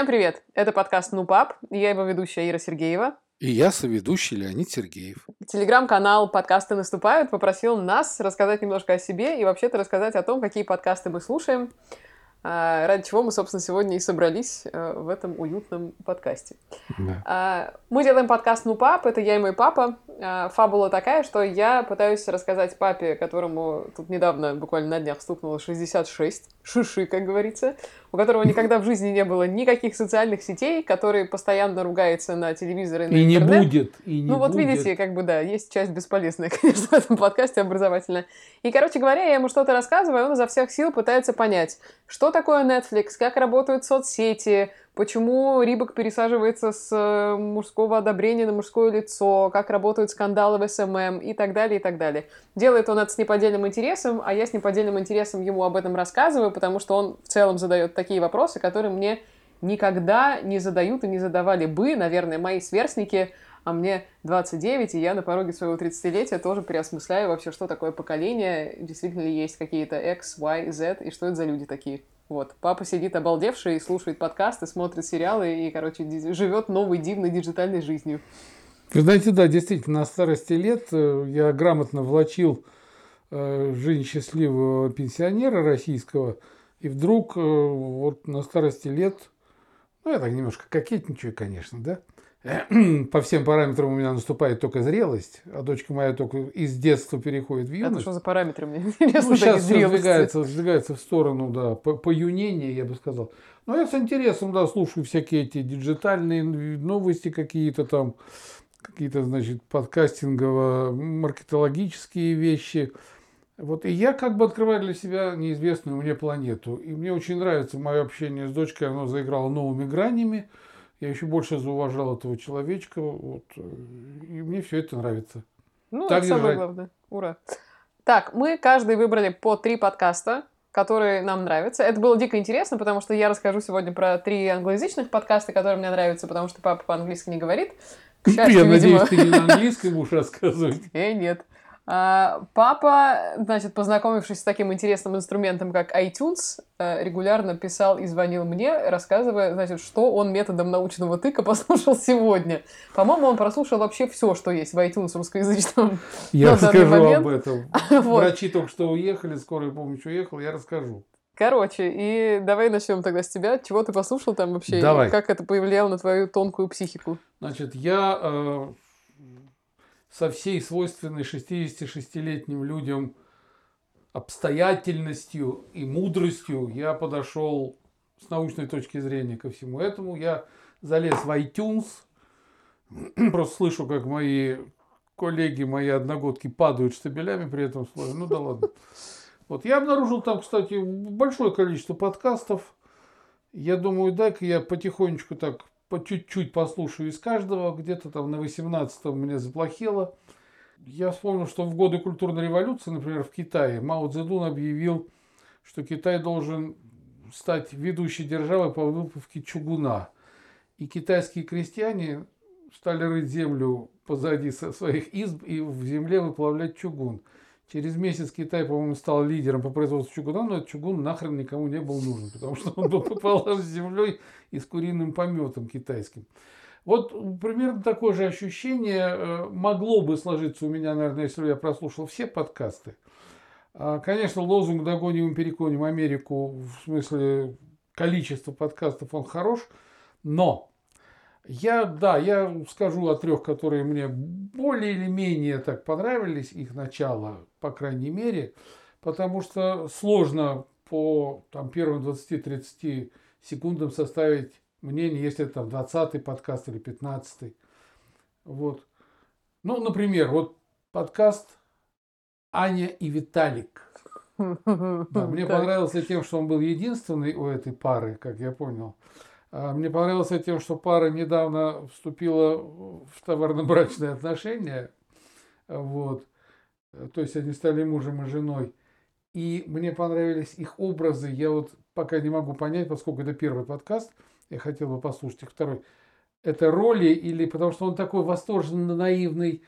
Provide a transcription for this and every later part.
Всем привет! Это подкаст «Ну, пап». Я его ведущая Ира Сергеева. И я соведущий Леонид Сергеев. Телеграм-канал «Подкасты наступают» попросил нас рассказать немножко о себе и вообще-то рассказать о том, какие подкасты мы слушаем. А, ради чего мы, собственно, сегодня и собрались э, в этом уютном подкасте. Да. А, мы делаем подкаст «Ну, пап», это я и мой папа. А, фабула такая, что я пытаюсь рассказать папе, которому тут недавно, буквально на днях, стукнуло 66, шиши, как говорится, у которого никогда в жизни не было никаких социальных сетей, который постоянно ругается на телевизор и на и интернет. не будет. И не ну вот будет. видите, как бы да, есть часть бесполезная, конечно, в этом подкасте образовательная. И, короче говоря, я ему что-то рассказываю, он изо всех сил пытается понять, что такое Netflix, как работают соцсети, почему Reebok пересаживается с э, мужского одобрения на мужское лицо, как работают скандалы в SMM и так далее, и так далее. Делает он это с неподдельным интересом, а я с неподдельным интересом ему об этом рассказываю, потому что он в целом задает такие вопросы, которые мне никогда не задают и не задавали бы, наверное, мои сверстники, а мне 29, и я на пороге своего 30-летия тоже переосмысляю вообще, что такое поколение, действительно ли есть какие-то X, Y, Z, и что это за люди такие. Вот. Папа сидит обалдевший, слушает подкасты, смотрит сериалы и, короче, живет новой дивной диджитальной жизнью. Вы знаете, да, действительно, на старости лет э, я грамотно влачил э, жизнь счастливого пенсионера российского, и вдруг э, вот на старости лет, ну, я так немножко кокетничаю, конечно, да, по всем параметрам у меня наступает только зрелость, а дочка моя только из детства переходит в юность. Это что за параметры мне интересно? Ну, сейчас все сдвигается, сдвигается в сторону, да, по, по юнения, я бы сказал. Но я с интересом, да, слушаю всякие эти диджитальные новости какие-то там, какие-то, значит, подкастингово-маркетологические вещи. Вот, и я как бы открываю для себя неизвестную мне планету. И мне очень нравится мое общение с дочкой, оно заиграло новыми гранями я еще больше зауважал этого человечка, вот, и мне все это нравится. Ну, так это самое держать. главное. Ура. Так, мы каждый выбрали по три подкаста, которые нам нравятся. Это было дико интересно, потому что я расскажу сегодня про три англоязычных подкаста, которые мне нравятся, потому что папа по-английски не говорит. К счастью, я видимо... надеюсь, ты не на английском будешь рассказывать. Э, нет. А, папа, значит, познакомившись с таким интересным инструментом, как iTunes, э, регулярно писал и звонил мне, рассказывая, значит, что он методом научного тыка послушал сегодня. По-моему, он прослушал вообще все, что есть в iTunes русскоязычном. Я расскажу об этом. Врачи только что уехали, скорая помощь уехала, я расскажу. Короче, и давай начнем тогда с тебя. Чего ты послушал там вообще? Давай. И как это повлияло на твою тонкую психику? Значит, я э, со всей свойственной 66-летним людям обстоятельностью и мудростью я подошел с научной точки зрения ко всему этому. Я залез в iTunes, просто слышу, как мои коллеги, мои одногодки падают штабелями при этом слове. Ну да ладно. Вот я обнаружил там, кстати, большое количество подкастов. Я думаю, дай-ка я потихонечку так по чуть-чуть послушаю из каждого, где-то там на 18-м мне заплохело. Я вспомнил, что в годы культурной революции, например, в Китае, Мао Цзэдун объявил, что Китай должен стать ведущей державой по выплавке чугуна. И китайские крестьяне стали рыть землю позади своих изб и в земле выплавлять чугун. Через месяц Китай, по-моему, стал лидером по производству чугуна, но этот чугун нахрен никому не был нужен, потому что он был пополам с землей и с куриным пометом китайским. Вот примерно такое же ощущение э, могло бы сложиться у меня, наверное, если бы я прослушал все подкасты. А, конечно, лозунг «Догоним и переконим Америку» в смысле количества подкастов, он хорош, но я, да, я скажу о трех, которые мне более или менее так понравились, их начало, по крайней мере, потому что сложно по там, первым 20-30 секундам составить мнение, если это там 20-й подкаст или 15-й. Вот. Ну, например, вот подкаст Аня и Виталик. Да, мне понравился тем, что он был единственный у этой пары, как я понял. А, мне понравился тем, что пара недавно вступила в товарно-брачные отношения. Вот. То есть они стали мужем и женой. И мне понравились их образы. Я вот пока не могу понять, поскольку это первый подкаст, я хотел бы послушать их второй. Это роли или потому что он такой восторженно наивный,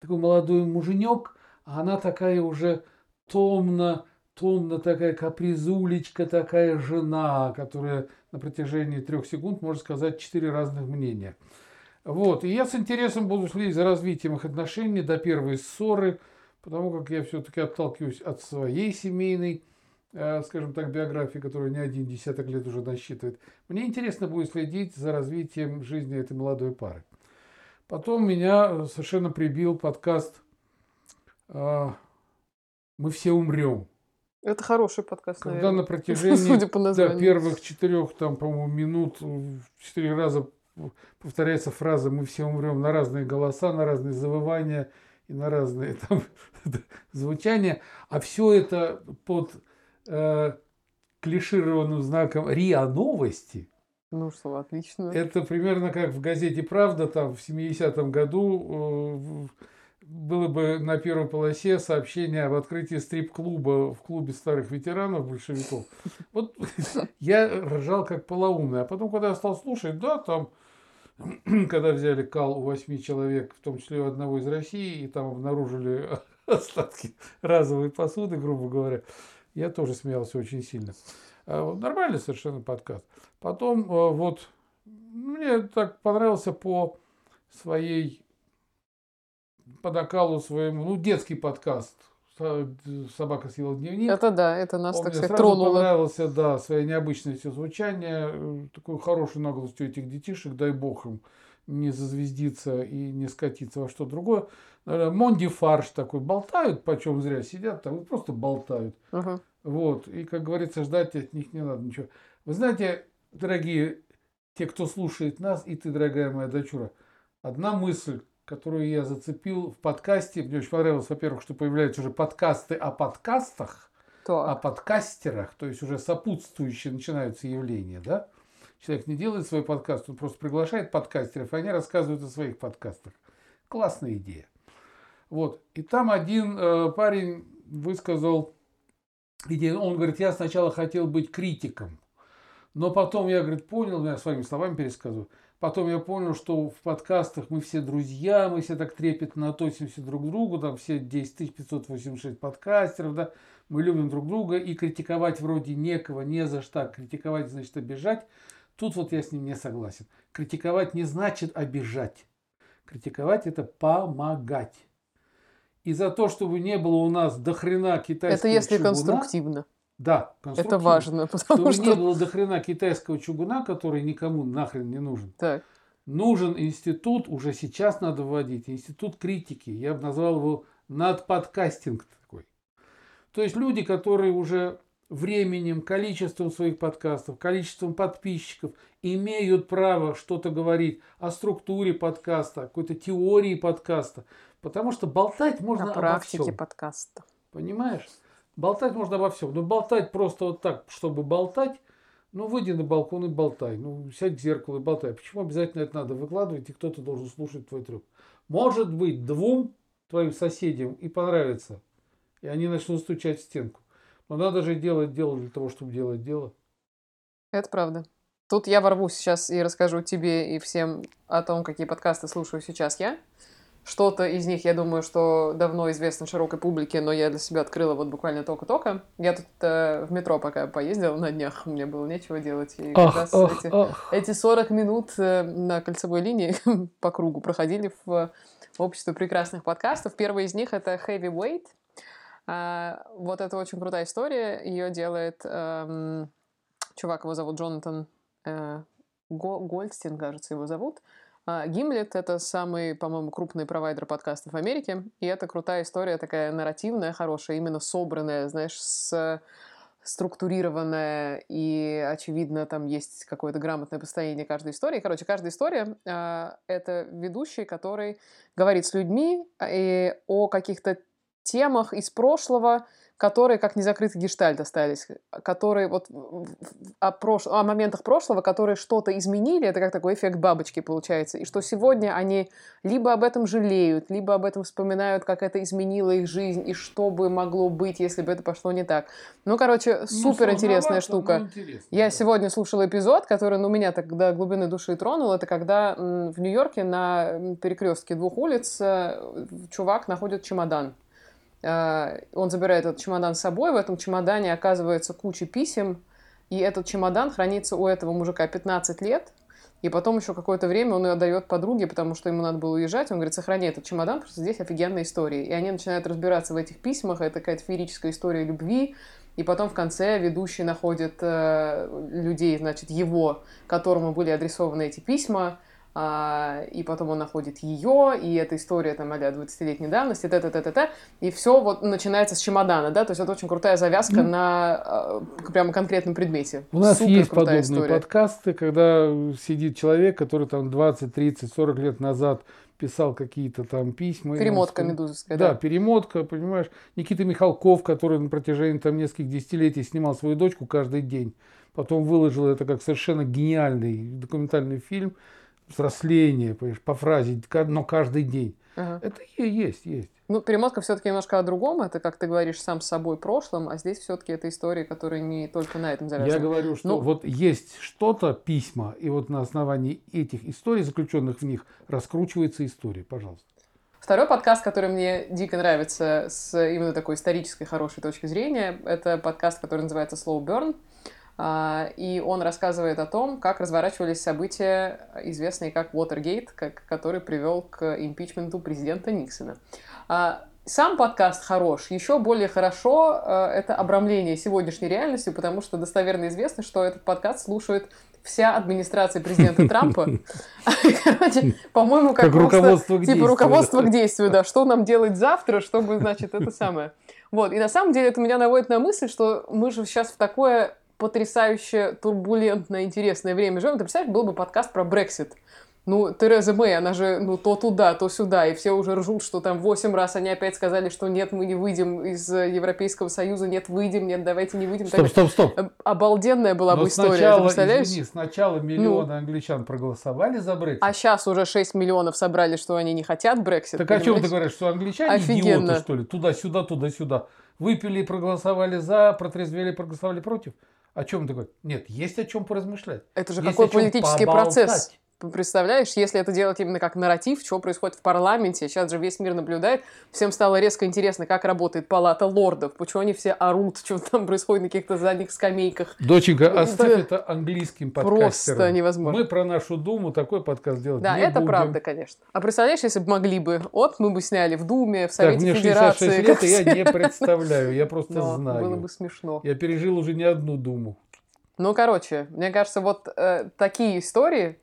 такой молодой муженек, а она такая уже томно, томно такая капризулечка, такая жена, которая на протяжении трех секунд можно сказать четыре разных мнения. Вот. И я с интересом буду следить за развитием их отношений до первой ссоры, потому как я все-таки отталкиваюсь от своей семейной, э, скажем так, биографии, которая не один десяток лет уже насчитывает. Мне интересно будет следить за развитием жизни этой молодой пары. Потом меня совершенно прибил подкаст э, «Мы все умрем». Это хороший подкаст, Когда наверное. на протяжении по да, первых четырех, там, по-моему, минут четыре раза повторяется фраза «мы все умрем» на разные голоса, на разные завывания и на разные там звучания. А все это под э, клишированным знаком РИА Новости. Ну что, отлично. Это примерно как в газете «Правда» там в 70-м году э, было бы на первой полосе сообщение об открытии стрип-клуба в клубе старых ветеранов большевиков. Вот я ржал как полоумный. А потом, когда я стал слушать, да, там, когда взяли кал у восьми человек, в том числе у одного из России, и там обнаружили остатки разовой посуды, грубо говоря, я тоже смеялся очень сильно. А Нормальный совершенно подкаст. Потом э, вот мне так понравился по своей по накалу своему, ну, детский подкаст. Со- Собака съела дневник. Это да, это нас, Он так мне сказать, сразу тронуло. понравился, да, своей необычностью звучания, э, такой хорошей наглостью этих детишек, дай бог им не зазвездиться и не скатиться во что другое. Наверное, Монди фарш такой, болтают, почем зря сидят там просто болтают. Ага. Вот, и, как говорится, ждать от них не надо ничего. Вы знаете, дорогие те, кто слушает нас, и ты, дорогая моя дочура, одна мысль, которую я зацепил в подкасте, мне очень понравилось, во-первых, что появляются уже подкасты о подкастах, о Так. подкастерах, то есть уже сопутствующие начинаются явления, да? Человек не делает свой подкаст, он просто приглашает подкастеров, и они рассказывают о своих подкастах. Классная идея. Вот. И там один э, парень высказал идею. Он говорит, я сначала хотел быть критиком, но потом я, говорит, понял, я своими словами пересказываю, потом я понял, что в подкастах мы все друзья, мы все так трепетно относимся друг к другу, там все 10 586 подкастеров, да, мы любим друг друга, и критиковать вроде некого, не за что, критиковать значит обижать. Тут вот я с ним не согласен. Критиковать не значит обижать. Критиковать это помогать. И за то, чтобы не было у нас до хрена китайского Это если чугуна, конструктивно. Да, Это важно, потому Чтобы не что... было до хрена китайского чугуна, который никому нахрен не нужен. Так. Нужен институт, уже сейчас надо вводить, институт критики. Я бы назвал его надподкастинг такой. То есть люди, которые уже временем, количеством своих подкастов, количеством подписчиков имеют право что-то говорить о структуре подкаста, о какой-то теории подкаста. Потому что болтать можно О обо практике всем. подкаста. Понимаешь? Болтать можно обо всем. Но болтать просто вот так, чтобы болтать, ну, выйди на балкон и болтай. Ну, сядь к зеркалу и болтай. Почему обязательно это надо выкладывать, и кто-то должен слушать твой треп? Может быть, двум твоим соседям и понравится, и они начнут стучать в стенку. Но надо же делать дело для того, чтобы делать дело. Это правда. Тут я ворвусь сейчас и расскажу тебе и всем о том, какие подкасты слушаю сейчас я. Что-то из них, я думаю, что давно известно широкой публике, но я для себя открыла вот буквально только-только. Я тут э, в метро пока поездила на днях, мне было нечего делать. И как раз эти, ах. эти 40 минут э, на кольцевой линии по кругу проходили в обществе прекрасных подкастов. Первый из них — это Heavyweight. А, Вот это очень крутая история. Ее делает эм, чувак, его зовут Джонатан э, Го- Гольдстин, кажется, его зовут. А, Гимлет — это самый, по-моему, крупный провайдер подкастов в Америке. И это крутая история, такая нарративная, хорошая, именно собранная, знаешь, с структурированная, и, очевидно, там есть какое-то грамотное построение каждой истории. Короче, каждая история а, это ведущий, который говорит с людьми а, и о каких-то темах из прошлого, которые как незакрытый гештальт остались, которые вот о, прош... о моментах прошлого, которые что-то изменили, это как такой эффект бабочки получается, и что сегодня они либо об этом жалеют, либо об этом вспоминают, как это изменило их жизнь, и что бы могло быть, если бы это пошло не так. Ну, короче, супер интересная штука. Я сегодня слушала эпизод, который ну, меня так до глубины души тронул. Это когда в Нью-Йорке на перекрестке двух улиц э, чувак находит чемодан. Э, Он забирает этот чемодан с собой. В этом чемодане оказывается куча писем и этот чемодан хранится у этого мужика 15 лет, и потом еще какое-то время он ее отдает подруге, потому что ему надо было уезжать. Он говорит, сохрани этот чемодан, просто здесь офигенная история. И они начинают разбираться в этих письмах. Это какая-то феерическая история любви. И потом в конце ведущий находит э, людей, значит, его, которому были адресованы эти письма а, и потом он находит ее, и эта история там а 20-летней давности, т т т т т и все вот начинается с чемодана, да, то есть это очень крутая завязка mm. на а, прямо конкретном предмете. У нас Супер есть подобные история. подкасты, когда сидит человек, который там 20, 30, 40 лет назад писал какие-то там письма. Перемотка медузовская, да. Да, перемотка, понимаешь. Никита Михалков, который на протяжении там нескольких десятилетий снимал свою дочку каждый день, потом выложил это как совершенно гениальный документальный фильм – взросление, понимаешь, по фразе, но каждый день. Ага. Это есть, есть. Ну, перемотка все-таки немножко о другом. Это, как ты говоришь, сам с собой прошлым, а здесь все-таки это история, которая не только на этом завязана. Я говорю, что ну, вот есть что-то, письма, и вот на основании этих историй, заключенных в них, раскручивается история. Пожалуйста. Второй подкаст, который мне дико нравится с именно такой исторической хорошей точки зрения, это подкаст, который называется Slow Burn. А, и он рассказывает о том, как разворачивались события, известные как Watergate, как, который привел к импичменту президента Никсона. А, сам подкаст хорош. Еще более хорошо э, это обрамление сегодняшней реальностью, потому что достоверно известно, что этот подкаст слушает вся администрация президента Трампа. Короче, по-моему, как, руководство к типа руководство к действию, да, что нам делать завтра, чтобы, значит, это самое. Вот, и на самом деле это меня наводит на мысль, что мы же сейчас в такое потрясающе турбулентное, интересное время живем. Ты представляешь, был бы подкаст про Брексит. Ну, Тереза Мэй, она же, ну, то туда, то сюда, и все уже ржут, что там восемь раз они опять сказали, что нет, мы не выйдем из Европейского Союза, нет, выйдем, нет, давайте не выйдем. Стоп, стоп, стоп. Обалденная была Но бы история, сначала, представляешь? Извини, сначала миллионы ну, англичан проголосовали за Брексит. А сейчас уже 6 миллионов собрали, что они не хотят Брексит. Так понимаешь? о чем ты говоришь, что англичане Офигенно. идиоты, что ли? Туда-сюда, туда-сюда. Выпили и проголосовали за, протрезвели и проголосовали против. О чем говоришь? Нет, есть о чем поразмышлять. Это же есть какой политический процесс. Представляешь, если это делать именно как нарратив, что происходит в парламенте, сейчас же весь мир наблюдает, всем стало резко интересно, как работает палата лордов, почему они все орут, что там происходит на каких-то задних скамейках. Доченька, оставь это, это английским подкастерам. Просто невозможно. Мы про нашу Думу такой подкаст делать Да, это будем. правда, конечно. А представляешь, если бы могли бы, вот мы бы сняли в Думе, в Совете так, мне Федерации. 66 лет, и я не представляю, я просто Но знаю. Было бы смешно. Я пережил уже не одну Думу. Ну, короче, мне кажется, вот э, такие истории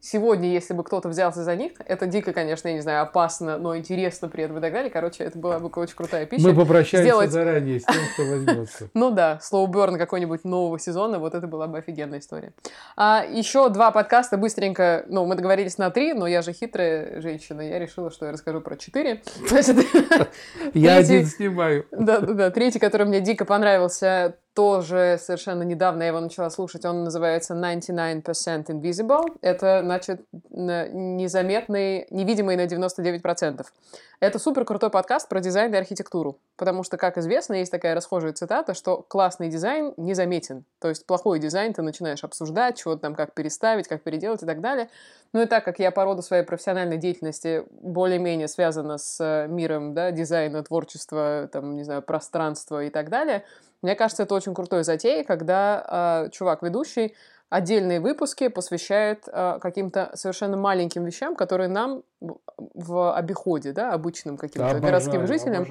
сегодня, если бы кто-то взялся за них, это дико, конечно, я не знаю, опасно, но интересно при этом и так далее. Короче, это была бы очень крутая пища. Мы попрощаемся Сделать... заранее с тем, кто возьмется. Ну да, Burn какой-нибудь нового сезона, вот это была бы офигенная история. А еще два подкаста быстренько, ну, мы договорились на три, но я же хитрая женщина, я решила, что я расскажу про четыре. Я один снимаю. Да, да, да. Третий, который мне дико понравился, тоже совершенно недавно я его начала слушать. Он называется 99% Invisible. Это, значит, незаметный, невидимый на 99%. Это супер крутой подкаст про дизайн и архитектуру. Потому что, как известно, есть такая расхожая цитата, что классный дизайн незаметен. То есть плохой дизайн ты начинаешь обсуждать, чего там, как переставить, как переделать и так далее. Ну и так как я по роду своей профессиональной деятельности более-менее связана с э, миром да, дизайна, творчества, там, не знаю, пространства и так далее, мне кажется, это очень крутой затея, когда э, чувак ведущий отдельные выпуски посвящает э, каким-то совершенно маленьким вещам, которые нам в обиходе, да, обычным каким-то да, городским жителям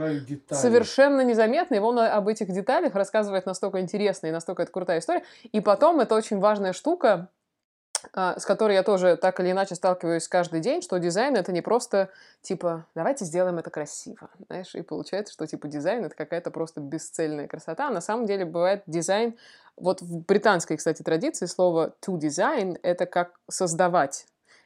совершенно незаметны. И он об этих деталях рассказывает настолько интересно и настолько это крутая история. И потом это очень важная штука, а, с которой я тоже так или иначе сталкиваюсь каждый день, что дизайн это не просто типа давайте сделаем это красиво, знаешь, и получается, что типа дизайн это какая-то просто бесцельная красота. А на самом деле бывает дизайн, вот в британской, кстати, традиции слово to design это как создавать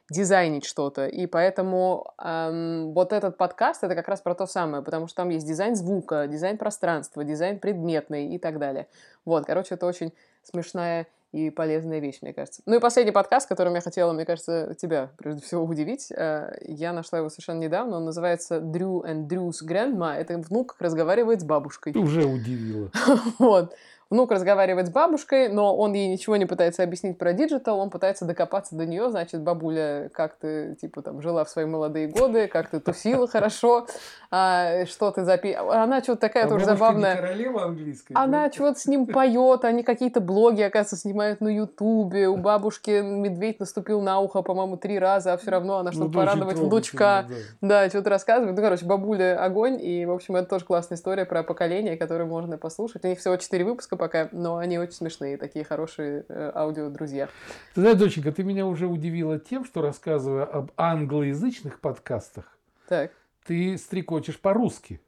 дизайнить что-то. И поэтому эм, вот этот подкаст это как раз про то самое, потому что там есть дизайн звука, дизайн пространства, дизайн предметный и так далее. Вот, короче, это очень смешная и полезная вещь, мне кажется. Ну и последний подкаст, которым я хотела, мне кажется, тебя прежде всего удивить. Э, я нашла его совершенно недавно. Он называется Drew and Drew's Grandma. Это внук разговаривает с бабушкой. Ты уже удивила. Вот. Внук разговаривает с бабушкой, но он ей ничего не пытается объяснить про digital, он пытается докопаться до нее, значит, бабуля, как ты, типа, там, жила в свои молодые годы, как ты тусила хорошо, а, что ты запи... Она что-то такая А тоже забавная. королева английская. Она да? чего-то с ним поет, они какие-то блоги, оказывается, снимают на Ютубе. У бабушки медведь наступил на ухо, по-моему, три раза, а все равно она, Ну, чтобы очень порадовать внучка, да. да, что-то рассказывает. Ну, короче, бабуля огонь. И, в общем, это тоже классная история про поколение, которое можно послушать. У них всего четыре выпуска пока, но они очень смешные, такие хорошие э, аудио-друзья. Ты знаешь, доченька, ты меня уже удивила тем, что рассказывая об англоязычных подкастах, Так, ты стрекочешь по-русски.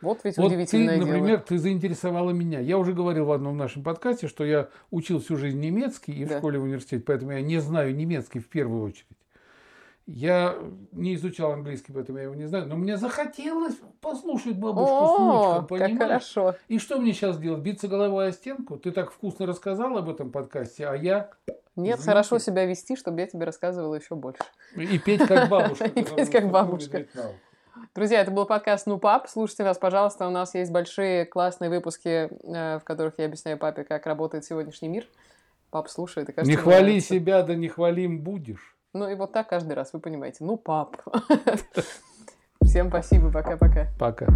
вот ведь Вот ты, удивительное например, дело. ты заинтересовала меня. Я уже говорил в одном нашем подкасте, что я учил всю жизнь немецкий и в Да. школе, и в университете, поэтому я не знаю немецкий в первую очередь. Я не изучал английский, поэтому я его не знаю. Но мне захотелось послушать бабушку с внучком, как понимаешь? хорошо. И что мне сейчас делать? Биться головой о стенку? Ты так вкусно рассказал об этом подкасте, а я Нет, Извините. хорошо себя вести, чтобы я тебе рассказывала еще больше. и петь как бабушка. И петь как бабушка. Друзья, это был подкаст «Ну, пап». Слушайте нас, пожалуйста. У нас есть большие классные выпуски, э, в которых я объясняю папе, как работает сегодняшний мир. Пап слушает и, кажется, Не хвали себя, да не хвалим будешь. Ну и вот так каждый раз, вы понимаете. Ну, пап. Всем спасибо, пока-пока. Пока.